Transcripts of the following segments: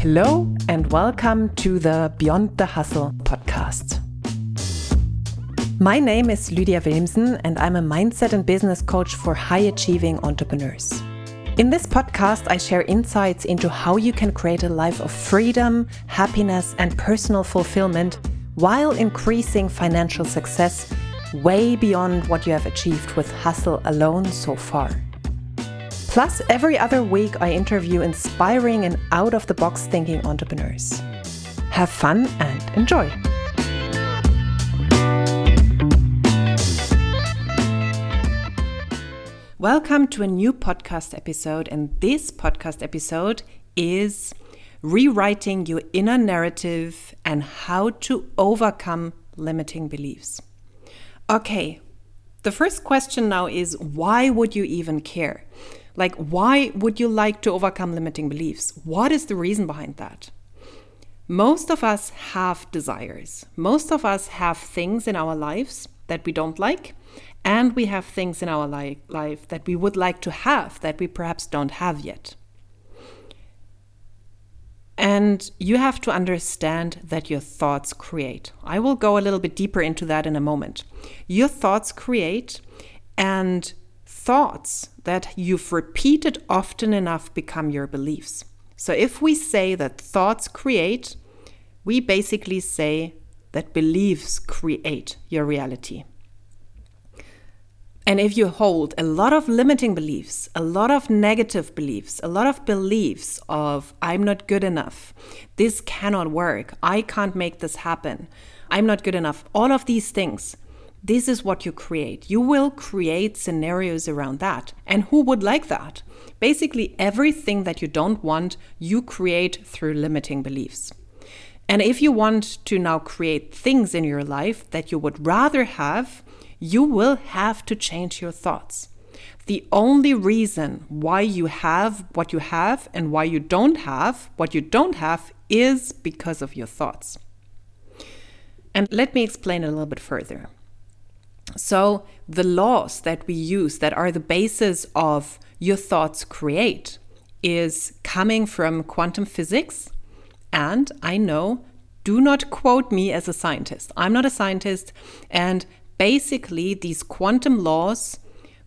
Hello, and welcome to the Beyond the Hustle podcast. My name is Lydia Wilmsen, and I'm a mindset and business coach for high achieving entrepreneurs. In this podcast, I share insights into how you can create a life of freedom, happiness, and personal fulfillment while increasing financial success way beyond what you have achieved with hustle alone so far. Plus, every other week, I interview inspiring and out of the box thinking entrepreneurs. Have fun and enjoy. Welcome to a new podcast episode, and this podcast episode is rewriting your inner narrative and how to overcome limiting beliefs. Okay, the first question now is why would you even care? Like, why would you like to overcome limiting beliefs? What is the reason behind that? Most of us have desires. Most of us have things in our lives that we don't like, and we have things in our li- life that we would like to have that we perhaps don't have yet. And you have to understand that your thoughts create. I will go a little bit deeper into that in a moment. Your thoughts create, and thoughts that you've repeated often enough become your beliefs. So if we say that thoughts create, we basically say that beliefs create your reality. And if you hold a lot of limiting beliefs, a lot of negative beliefs, a lot of beliefs of, I'm not good enough, this cannot work, I can't make this happen, I'm not good enough, all of these things, this is what you create. You will create scenarios around that. And who would like that? Basically, everything that you don't want, you create through limiting beliefs. And if you want to now create things in your life that you would rather have, you will have to change your thoughts. The only reason why you have what you have and why you don't have what you don't have is because of your thoughts. And let me explain a little bit further. So, the laws that we use that are the basis of your thoughts create is coming from quantum physics. And I know, do not quote me as a scientist. I'm not a scientist. And basically, these quantum laws,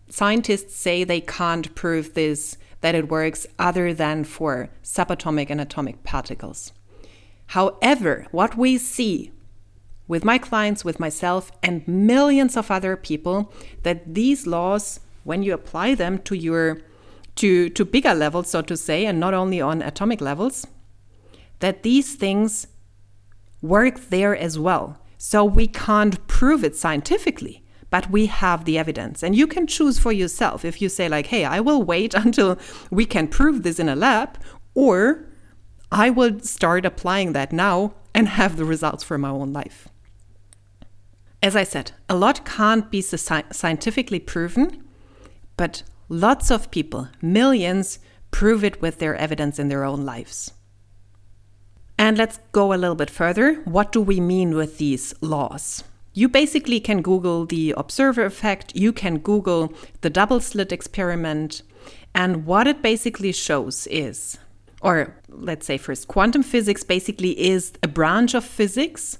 scientists say they can't prove this, that it works other than for subatomic and atomic particles. However, what we see with my clients, with myself, and millions of other people that these laws, when you apply them to your to, to bigger levels, so to say, and not only on atomic levels, that these things work there as well. So we can't prove it scientifically, but we have the evidence. And you can choose for yourself if you say, like, hey, I will wait until we can prove this in a lab, or I will start applying that now and have the results for my own life. As I said, a lot can't be scientifically proven, but lots of people, millions, prove it with their evidence in their own lives. And let's go a little bit further. What do we mean with these laws? You basically can Google the observer effect, you can Google the double slit experiment, and what it basically shows is, or let's say first, quantum physics basically is a branch of physics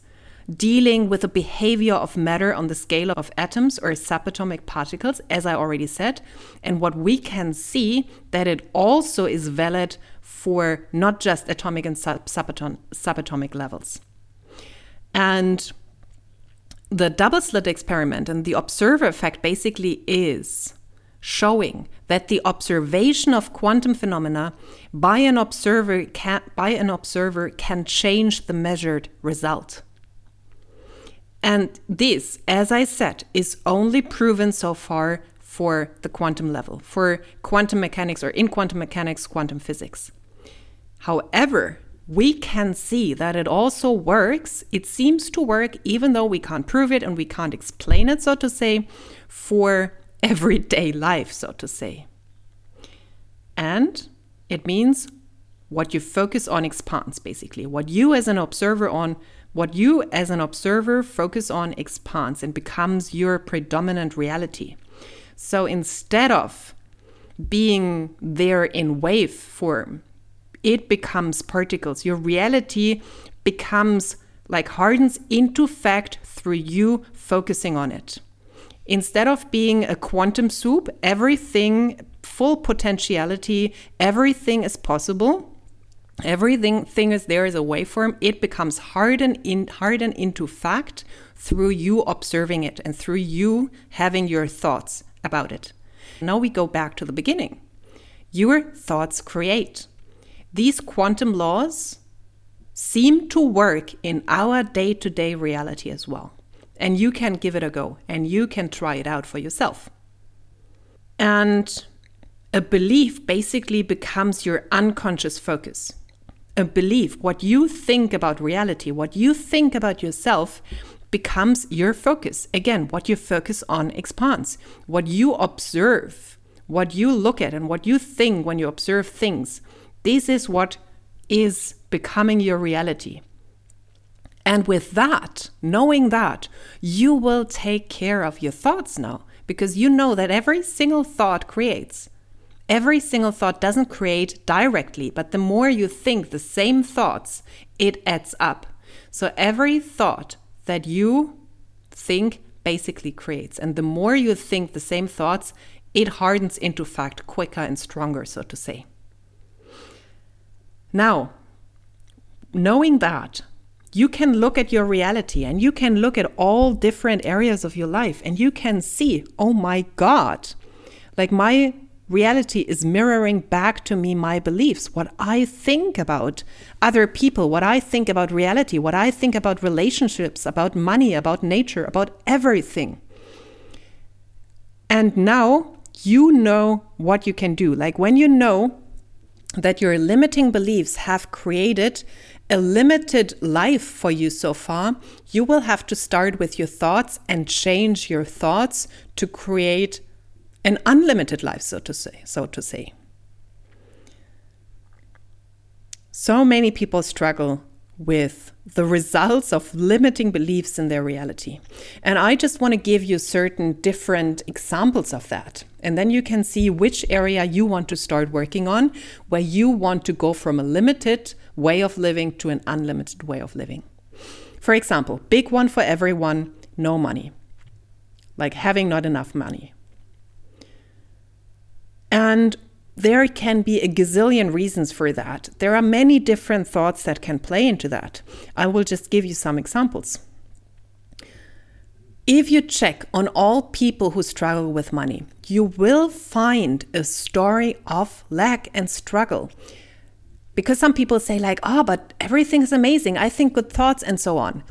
dealing with the behavior of matter on the scale of atoms or subatomic particles, as I already said. And what we can see that it also is valid for not just atomic and sub subatom subatomic levels. And the double slit experiment and the observer effect basically is showing that the observation of quantum phenomena by an observer can, by an observer can change the measured result. And this, as I said, is only proven so far for the quantum level, for quantum mechanics or in quantum mechanics, quantum physics. However, we can see that it also works. It seems to work, even though we can't prove it and we can't explain it, so to say, for everyday life, so to say. And it means what you focus on expands, basically. What you as an observer on what you as an observer focus on expands and becomes your predominant reality. So instead of being there in wave form, it becomes particles. Your reality becomes like hardens into fact through you focusing on it. Instead of being a quantum soup, everything full potentiality, everything is possible. Everything thing is there as a waveform. It becomes hardened in hardened into fact through you observing it and through you having your thoughts about it. Now we go back to the beginning. Your thoughts create. These quantum laws seem to work in our day to day reality as well. And you can give it a go and you can try it out for yourself. And a belief basically becomes your unconscious focus. A belief, what you think about reality, what you think about yourself, becomes your focus. Again, what you focus on expands. What you observe, what you look at, and what you think when you observe things, this is what is becoming your reality. And with that, knowing that, you will take care of your thoughts now because you know that every single thought creates. Every single thought doesn't create directly, but the more you think the same thoughts, it adds up. So every thought that you think basically creates. And the more you think the same thoughts, it hardens into fact quicker and stronger, so to say. Now, knowing that, you can look at your reality and you can look at all different areas of your life and you can see, oh my God, like my reality is mirroring back to me my beliefs, what I think about other people, what I think about reality, what I think about relationships, about money, about nature, about everything. And now you know what you can do. Like when you know that your limiting beliefs have created a limited life for you so far, you will have to start with your thoughts and change your thoughts to create an unlimited life, so to say. So to say. So many people struggle with the results of limiting beliefs in their reality. And I just want to give you certain different examples of that. And then you can see which area you want to start working on, where you want to go from a limited way of living to an unlimited way of living. For example, big one for everyone no money, like having not enough money. And there can be a gazillion reasons for that. There are many different thoughts that can play into that. I will just give you some examples. If you check on all people who struggle with money, you will find a story of lack and struggle. Because some people say, like, oh, but everything is amazing. I think good thoughts and so on.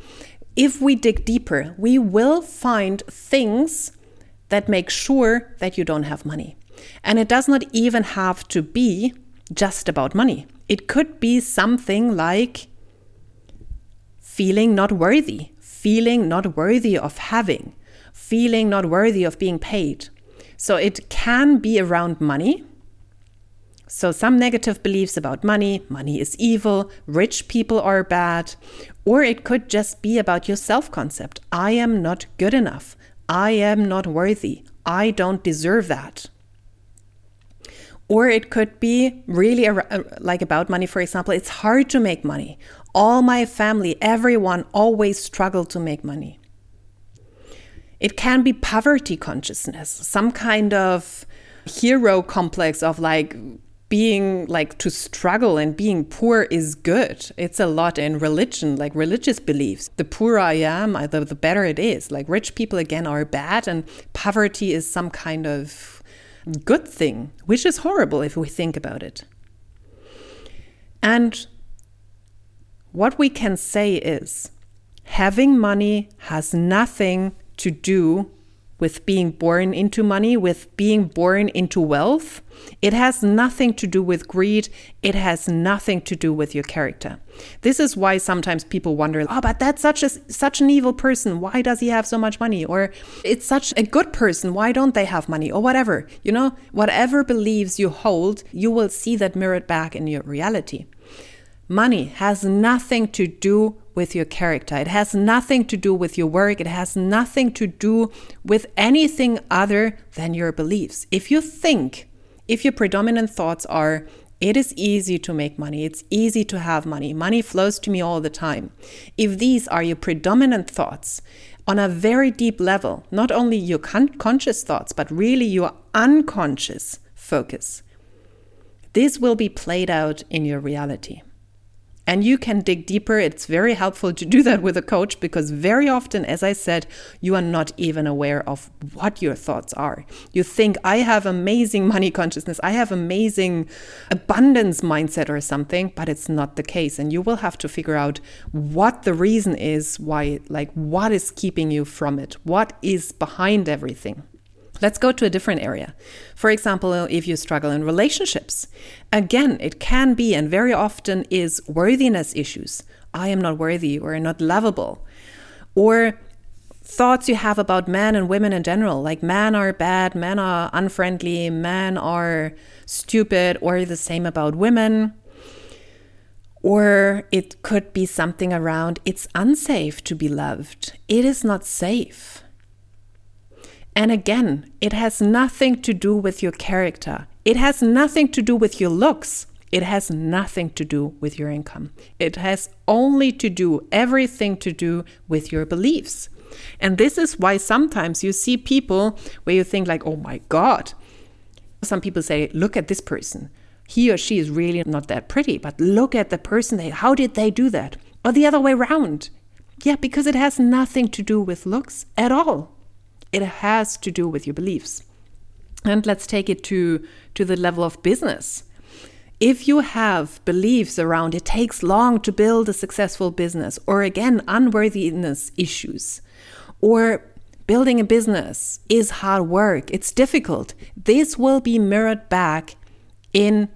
If we dig deeper, we will find things that make sure that you don't have money. And it does not even have to be just about money. It could be something like feeling not worthy, feeling not worthy of having, feeling not worthy of being paid. So it can be around money. So, some negative beliefs about money money is evil, rich people are bad, or it could just be about your self concept. I am not good enough. I am not worthy. I don't deserve that. Or it could be really a, uh, like about money, for example. It's hard to make money. All my family, everyone always struggled to make money. It can be poverty consciousness, some kind of hero complex of like being like to struggle and being poor is good. It's a lot in religion, like religious beliefs. The poorer I am, the, the better it is. Like rich people again are bad, and poverty is some kind of good thing, which is horrible if we think about it. And what we can say is having money has nothing to do with being born into money, with being born into wealth. It has nothing to do with greed. It has nothing to do with your character. This is why sometimes people wonder, oh, but that's such a such an evil person. Why does he have so much money? Or it's such a good person. Why don't they have money? Or whatever. You know, whatever beliefs you hold, you will see that mirrored back in your reality. Money has nothing to do with your character. It has nothing to do with your work. It has nothing to do with anything other than your beliefs. If you think, if your predominant thoughts are, It is easy to make money. It's easy to have money. Money flows to me all the time. If these are your predominant thoughts on a very deep level, not only your con- conscious thoughts, but really your unconscious focus, this will be played out in your reality. And you can dig deeper. It's very helpful to do that with a coach because very often, as I said, you are not even aware of what your thoughts are. You think, I have amazing money consciousness, I have amazing abundance mindset or something, but it's not the case. And you will have to figure out what the reason is why, like, what is keeping you from it? What is behind everything? Let's go to a different area. For example, if you struggle in relationships, again, it can be and very often is worthiness issues. I am not worthy or not lovable. Or thoughts you have about men and women in general, like men are bad, men are unfriendly, men are stupid, or the same about women. Or it could be something around it's unsafe to be loved. It is not safe. And again, it has nothing to do with your character. It has nothing to do with your looks. It has nothing to do with your income. It has only to do, everything to do with your beliefs. And this is why sometimes you see people where you think, like, oh my God. Some people say, look at this person. He or she is really not that pretty, but look at the person. They, how did they do that? Or the other way around. Yeah, because it has nothing to do with looks at all. It has to do with your beliefs. And let's take it to, to the level of business. If you have beliefs around it takes long to build a successful business, or again, unworthiness issues, or building a business is hard work, it's difficult, this will be mirrored back in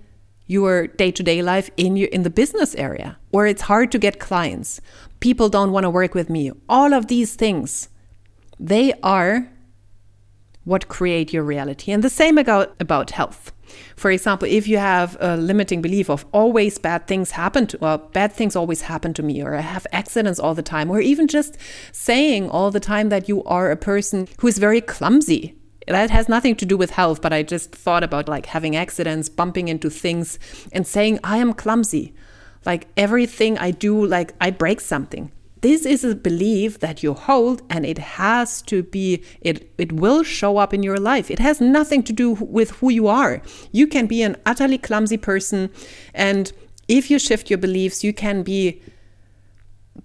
your day-to-day life in your in the business area or it's hard to get clients people don't want to work with me all of these things they are what create your reality. And the same about, about health. For example, if you have a limiting belief of always bad things happen to, or bad things always happen to me, or I have accidents all the time, or even just saying all the time that you are a person who is very clumsy. That has nothing to do with health, but I just thought about like having accidents, bumping into things, and saying, I am clumsy. Like everything I do, like I break something this is a belief that you hold and it has to be it it will show up in your life. It has nothing to do with who you are. You can be an utterly clumsy person and if you shift your beliefs you can be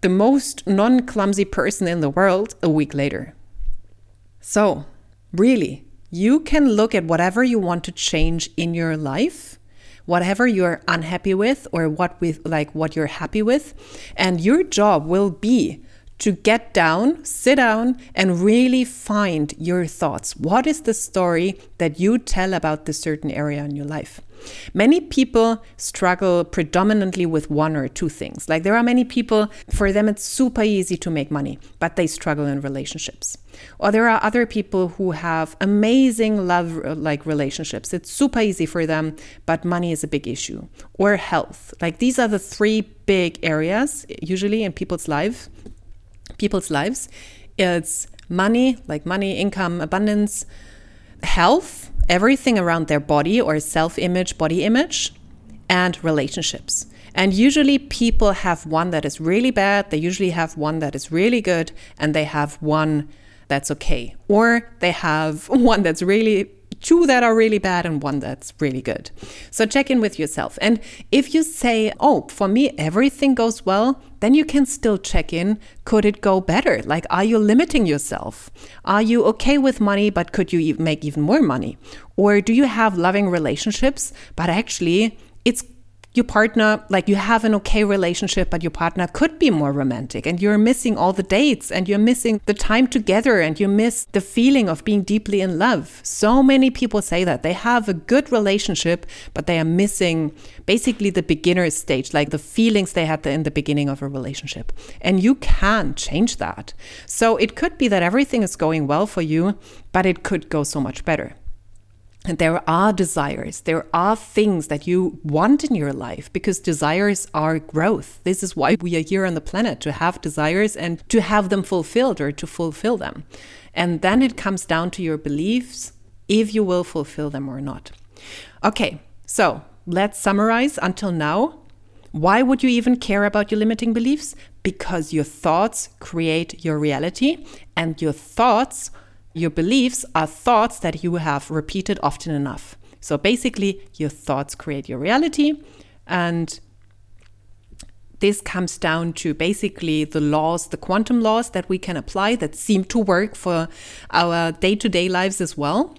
the most non-clumsy person in the world a week later. So really you can look at whatever you want to change in your life whatever you're unhappy with or what with like what you're happy with and your job will be to get down, sit down, and really find your thoughts. What is the story that you tell about this certain area in your life? Many people struggle predominantly with one or two things. Like there are many people, for them, it's super easy to make money, but they struggle in relationships. Or there are other people who have amazing love like relationships. It's super easy for them, but money is a big issue. Or health. Like these are the three big areas usually in people's life, people's lives. It's money, like money, income, abundance, health, everything around their body or self image, body image, and relationships. And usually people have one that is really bad, they usually have one that is really good, and they have one that's okay. Or they have one that's really two that are really bad and one that's really good. So check in with yourself. And if you say, oh, for me, everything goes well, then you can still check in. Could it go better? Like, are you limiting yourself? Are you okay with money, but could you make even more money? Or do you have loving relationships, but actually it's your partner, like you have an okay relationship, but your partner could be more romantic and you're missing all the dates and you're missing the time together and you miss the feeling of being deeply in love. So many people say that they have a good relationship, but they are missing basically the beginner stage, like the feelings they had in the beginning of a relationship. And you can change that. So it could be that everything is going well for you, but it could go so much better. There are desires, there are things that you want in your life because desires are growth. This is why we are here on the planet to have desires and to have them fulfilled or to fulfill them. And then it comes down to your beliefs if you will fulfill them or not. Okay, so let's summarize until now. Why would you even care about your limiting beliefs? Because your thoughts create your reality, and your thoughts, your beliefs, are thoughts that you have repeated often enough. So basically, your thoughts create your reality, and this comes down to basically the laws, the quantum laws that we can apply that seem to work for our day to day lives as well.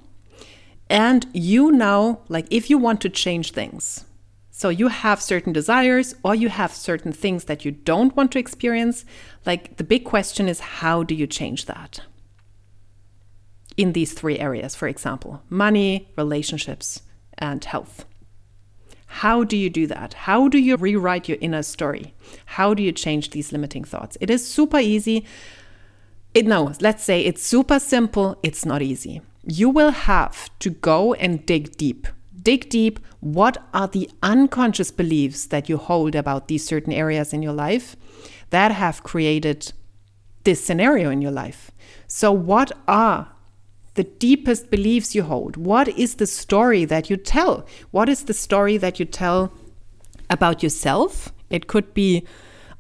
And you now, like, if you want to change things, so you have certain desires or you have certain things that you don't want to experience, like, the big question is how do you change that? In these three areas, for example, money, relationships, and health. How do you do that? How do you rewrite your inner story? How do you change these limiting thoughts? It is super easy. It no, let's say it's super simple, it's not easy. You will have to go and dig deep. Dig deep. What are the unconscious beliefs that you hold about these certain areas in your life that have created this scenario in your life? So, what are the deepest beliefs you hold? What is the story that you tell? What is the story that you tell about yourself? It could be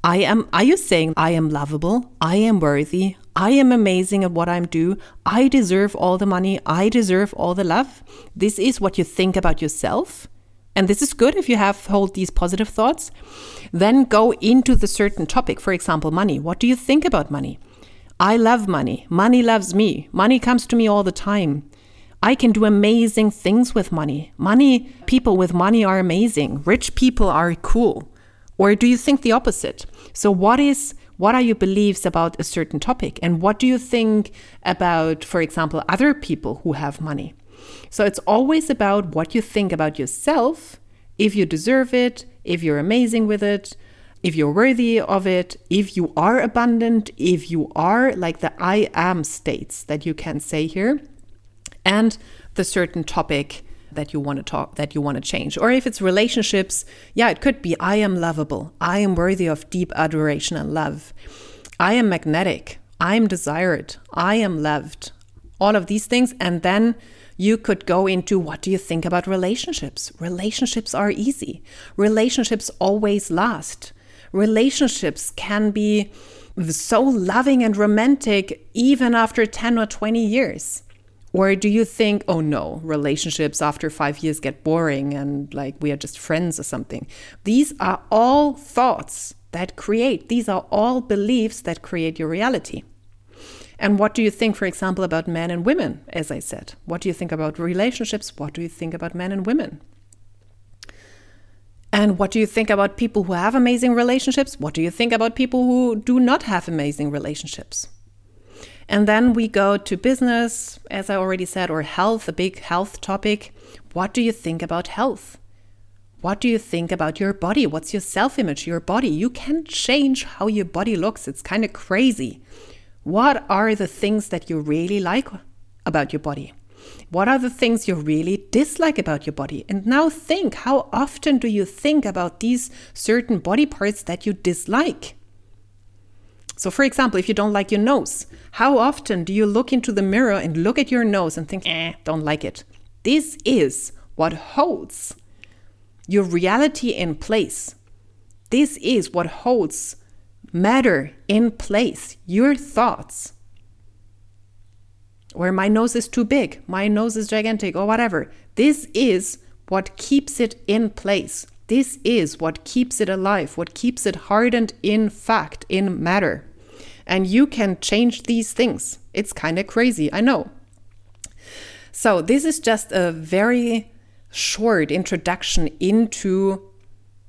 I am are you saying I am lovable? I am worthy. I am amazing at what I'm do. I deserve all the money. I deserve all the love. This is what you think about yourself. And this is good if you have hold these positive thoughts. Then go into the certain topic, for example, money. What do you think about money? I love money. Money loves me. Money comes to me all the time. I can do amazing things with money. Money, people with money are amazing. Rich people are cool. Or do you think the opposite? So what is what are your beliefs about a certain topic and what do you think about for example other people who have money? So it's always about what you think about yourself, if you deserve it, if you're amazing with it, if you're worthy of it, if you are abundant, if you are like the I am states that you can say here, and the certain topic that you want to talk that you want to change. Or if it's relationships yeah it could be i am lovable. I am worthy of deep adoration and love. I am magnetic. I am desired. I am loved. All of these things and then you could go into what do you think about relationships? Relationships are easy. Relationships always last relationships can be so loving and romantic even after 10 or 20 years? Or do you think, oh no, relationships after five years get boring and like we are just friends or something? These are all thoughts that create, these are all beliefs that create your reality. And what do you think, for example, about men and women, as I said? What do you think about relationships? What do you think about men and women? And what do you think about people who have amazing relationships? What do you think about people who do not have amazing relationships? And then we go to business, as I already said, or health, a big health topic. What do you think about health? What do you think about your body? What's your self image, your body? You can change how your body looks. It's kind of crazy. What are the things that you really like about your body? What are the things you really dislike about your body? And now think how often do you think about these certain body parts that you dislike? So, for example, if you don't like your nose, how often do you look into the mirror and look at your nose and think, eh, don't like it? This is what holds your reality in place. This is what holds matter in place, your thoughts or my nose is too big, my nose is gigantic, or whatever. This is what keeps it in place. This is what keeps it alive, what keeps it hardened in fact, in matter. And you can change these things. It's kind of crazy, I know. So, this is just a very short introduction into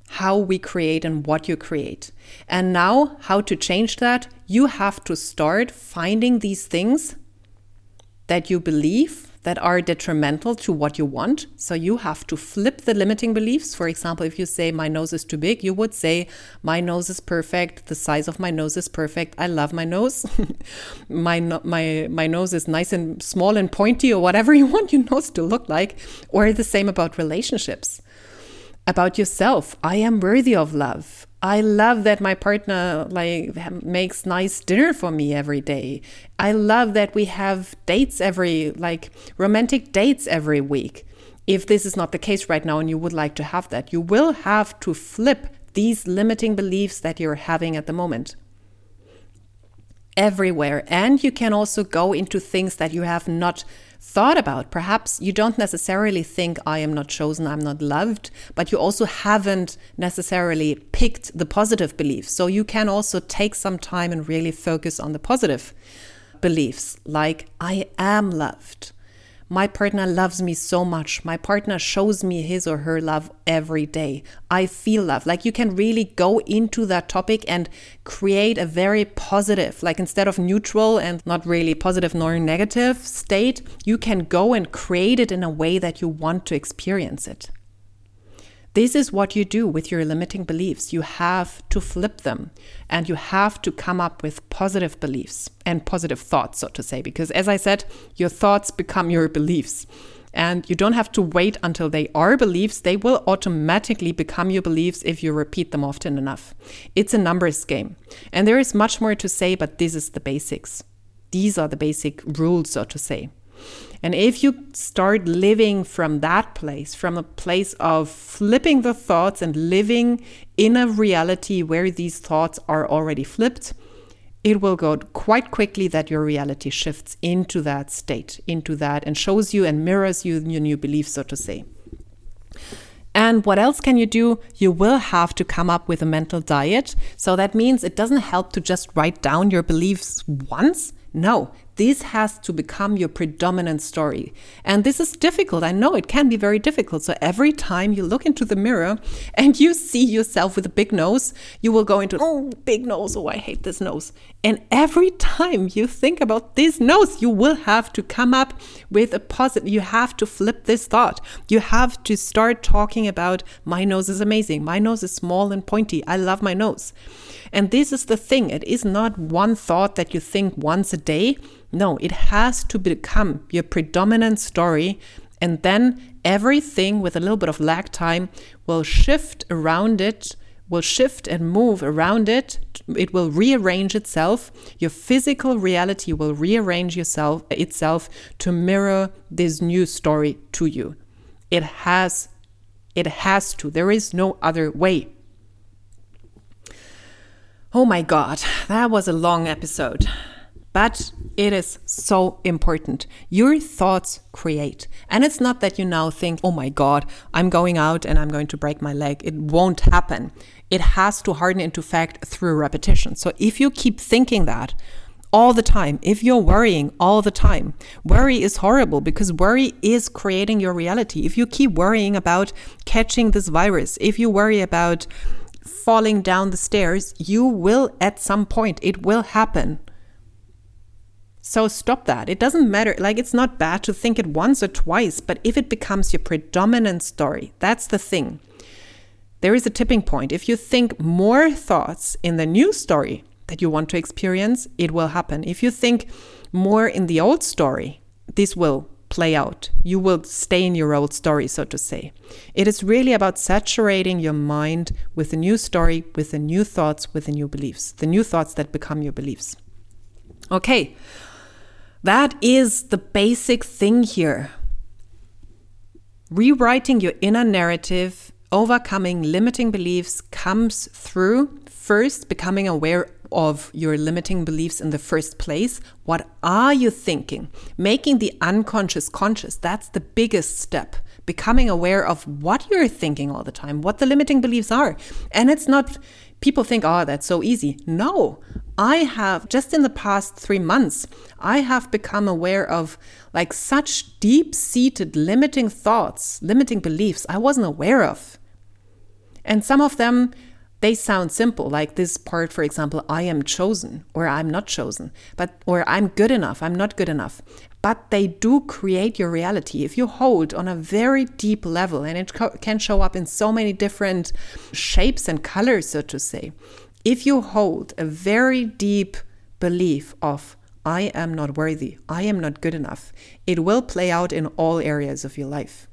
how we create and what you create. And now, how to change that, you have to start finding these things that you believe that are detrimental to what you want. So you have to flip the limiting beliefs. For example, if you say, My nose is too big, you would say, My nose is perfect. The size of my nose is perfect. I love my nose. my, no my, my nose is nice and small and pointy, or whatever you want your nose to look like. Or the same about relationships. About yourself, I am worthy of love. I love that my partner like makes nice dinner for me every day. I love that we have dates every like romantic dates every week. if this is not the case right now and you would like to have that, you will have to flip these limiting beliefs that you're having at the moment everywhere. And you can also go into things that you have not thought about. Perhaps you don't necessarily think, I am not chosen, I'm not loved, but you also haven't necessarily picked the positive beliefs. So you can also take some time and really focus on the positive beliefs, like, I am loved my partner loves me so much. My partner shows me his or her love every day. I feel love. Like you can really go into that topic and create a very positive, like instead of neutral and not really positive nor negative state, you can go and create it in a way that you want to experience it. This is what you do with your limiting beliefs. You have to flip them and you have to come up with positive beliefs and positive thoughts, so to say, because as I said, your thoughts become your beliefs. And you don't have to wait until they are beliefs. They will automatically become your beliefs if you repeat them often enough. It's a numbers game. And there is much more to say, but this is the basics. These are the basic rules, so to say. And if you start living from that place, from a place of flipping the thoughts and living in a reality where these thoughts are already flipped, it will go quite quickly that your reality shifts into that state, into that, and shows you and mirrors you your new beliefs, so to say. And what else can you do? You will have to come up with a mental diet. So that means it doesn't help to just write down your beliefs once. No, this has to become your predominant story. And this is difficult. I know it can be very difficult. So every time you look into the mirror and you see yourself with a big nose, you will go into, oh, big nose. Oh, I hate this nose. And every time you think about this nose, you will have to come up with a positive, you have to flip this thought. You have to start talking about, my nose is amazing. My nose is small and pointy. I love my nose. And this is the thing it is not one thought that you think once a day. No, it has to become your predominant story. And then everything with a little bit of lag time will shift around it, will shift and move around it. It will rearrange itself. Your physical reality will rearrange yourself, itself to mirror this new story to you. It has, it has to. There is no other way. Oh my God, that was a long episode. But it is so important. Your thoughts create. And it's not that you now think, oh my God, I'm going out and I'm going to break my leg. It won't happen. It has to harden into fact through repetition. So if you keep thinking that, all the time, if you're worrying all the time, worry is horrible because worry is creating your reality. If you keep worrying about catching this virus, if you worry about falling down the stairs, you will at some point, it will happen. So stop that. It doesn't matter. Like, it's not bad to think it once or twice, but if it becomes your predominant story, that's the thing. There is a tipping point. If you think more thoughts in the new story that you want to experience, it will happen. If you think more in the old story, this will play out. You will stay in your old story, so to say. It is really about saturating your mind with a new story, with the new thoughts, with the new beliefs, the new thoughts that become your beliefs. Okay, that is the basic thing here. Rewriting your inner narrative, overcoming limiting beliefs comes through first becoming aware of your limiting beliefs in the first place. What are you thinking? Making the unconscious conscious, that's the biggest step. Becoming aware of what you're thinking all the time, what the limiting beliefs are. And it's not, people think, oh, that's so easy. No, I have, just in the past three months, I have become aware of like such deep seated limiting thoughts, limiting beliefs I wasn't aware of. And some of them, they sound simple, like this part, for example, I am chosen or I'm not chosen, but or I'm good enough, I'm not good enough. But they do create your reality. If you hold on a very deep level, and it can show up in so many different shapes and colors, so to say if you hold a very deep belief of, I am not worthy, I am not good enough, it will play out in all areas of your life.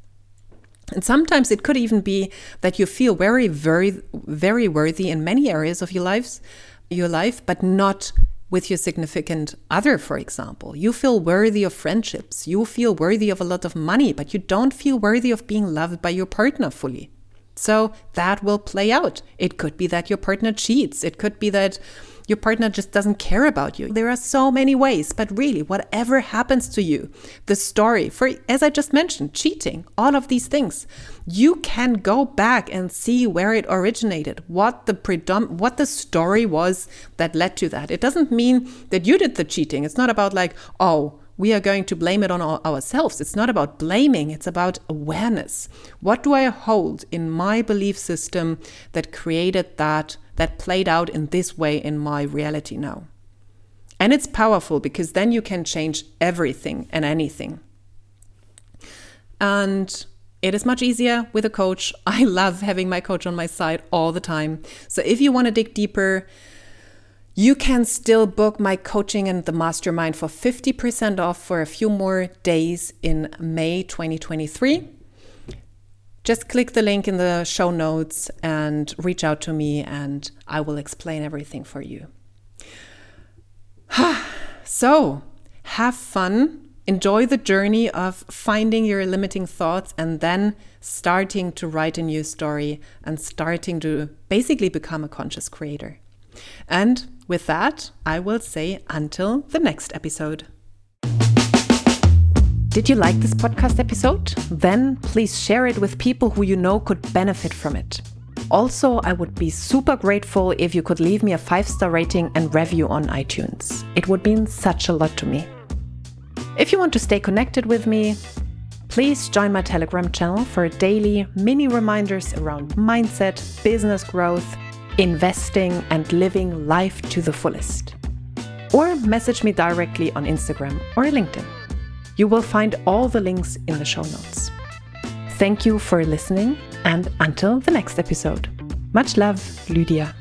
And sometimes it could even be that you feel very, very, very worthy in many areas of your lives, your life, but not with your significant other, for example. You feel worthy of friendships, you feel worthy of a lot of money, but you don't feel worthy of being loved by your partner fully. So that will play out. It could be that your partner cheats, it could be that your partner just doesn't care about you. There are so many ways, but really, whatever happens to you, the story, for as I just mentioned, cheating, all of these things, you can go back and see where it originated, what the predom- what the story was that led to that. It doesn't mean that you did the cheating. It's not about like, oh, we are going to blame it on ourselves. It's not about blaming, it's about awareness. What do I hold in my belief system that created that, that played out in this way in my reality now? And it's powerful because then you can change everything and anything. And it is much easier with a coach. I love having my coach on my side all the time. So if you want to dig deeper, you can still book my coaching and the mastermind for 50% off for a few more days in May 2023. Just click the link in the show notes and reach out to me, and I will explain everything for you. so, have fun, enjoy the journey of finding your limiting thoughts, and then starting to write a new story and starting to basically become a conscious creator. And with that, I will say until the next episode. Did you like this podcast episode? Then please share it with people who you know could benefit from it. Also, I would be super grateful if you could leave me a five star rating and review on iTunes. It would mean such a lot to me. If you want to stay connected with me, please join my Telegram channel for daily mini reminders around mindset, business growth, investing, and living life to the fullest. Or message me directly on Instagram or LinkedIn. You will find all the links in the show notes. Thank you for listening, and until the next episode. Much love, Lydia.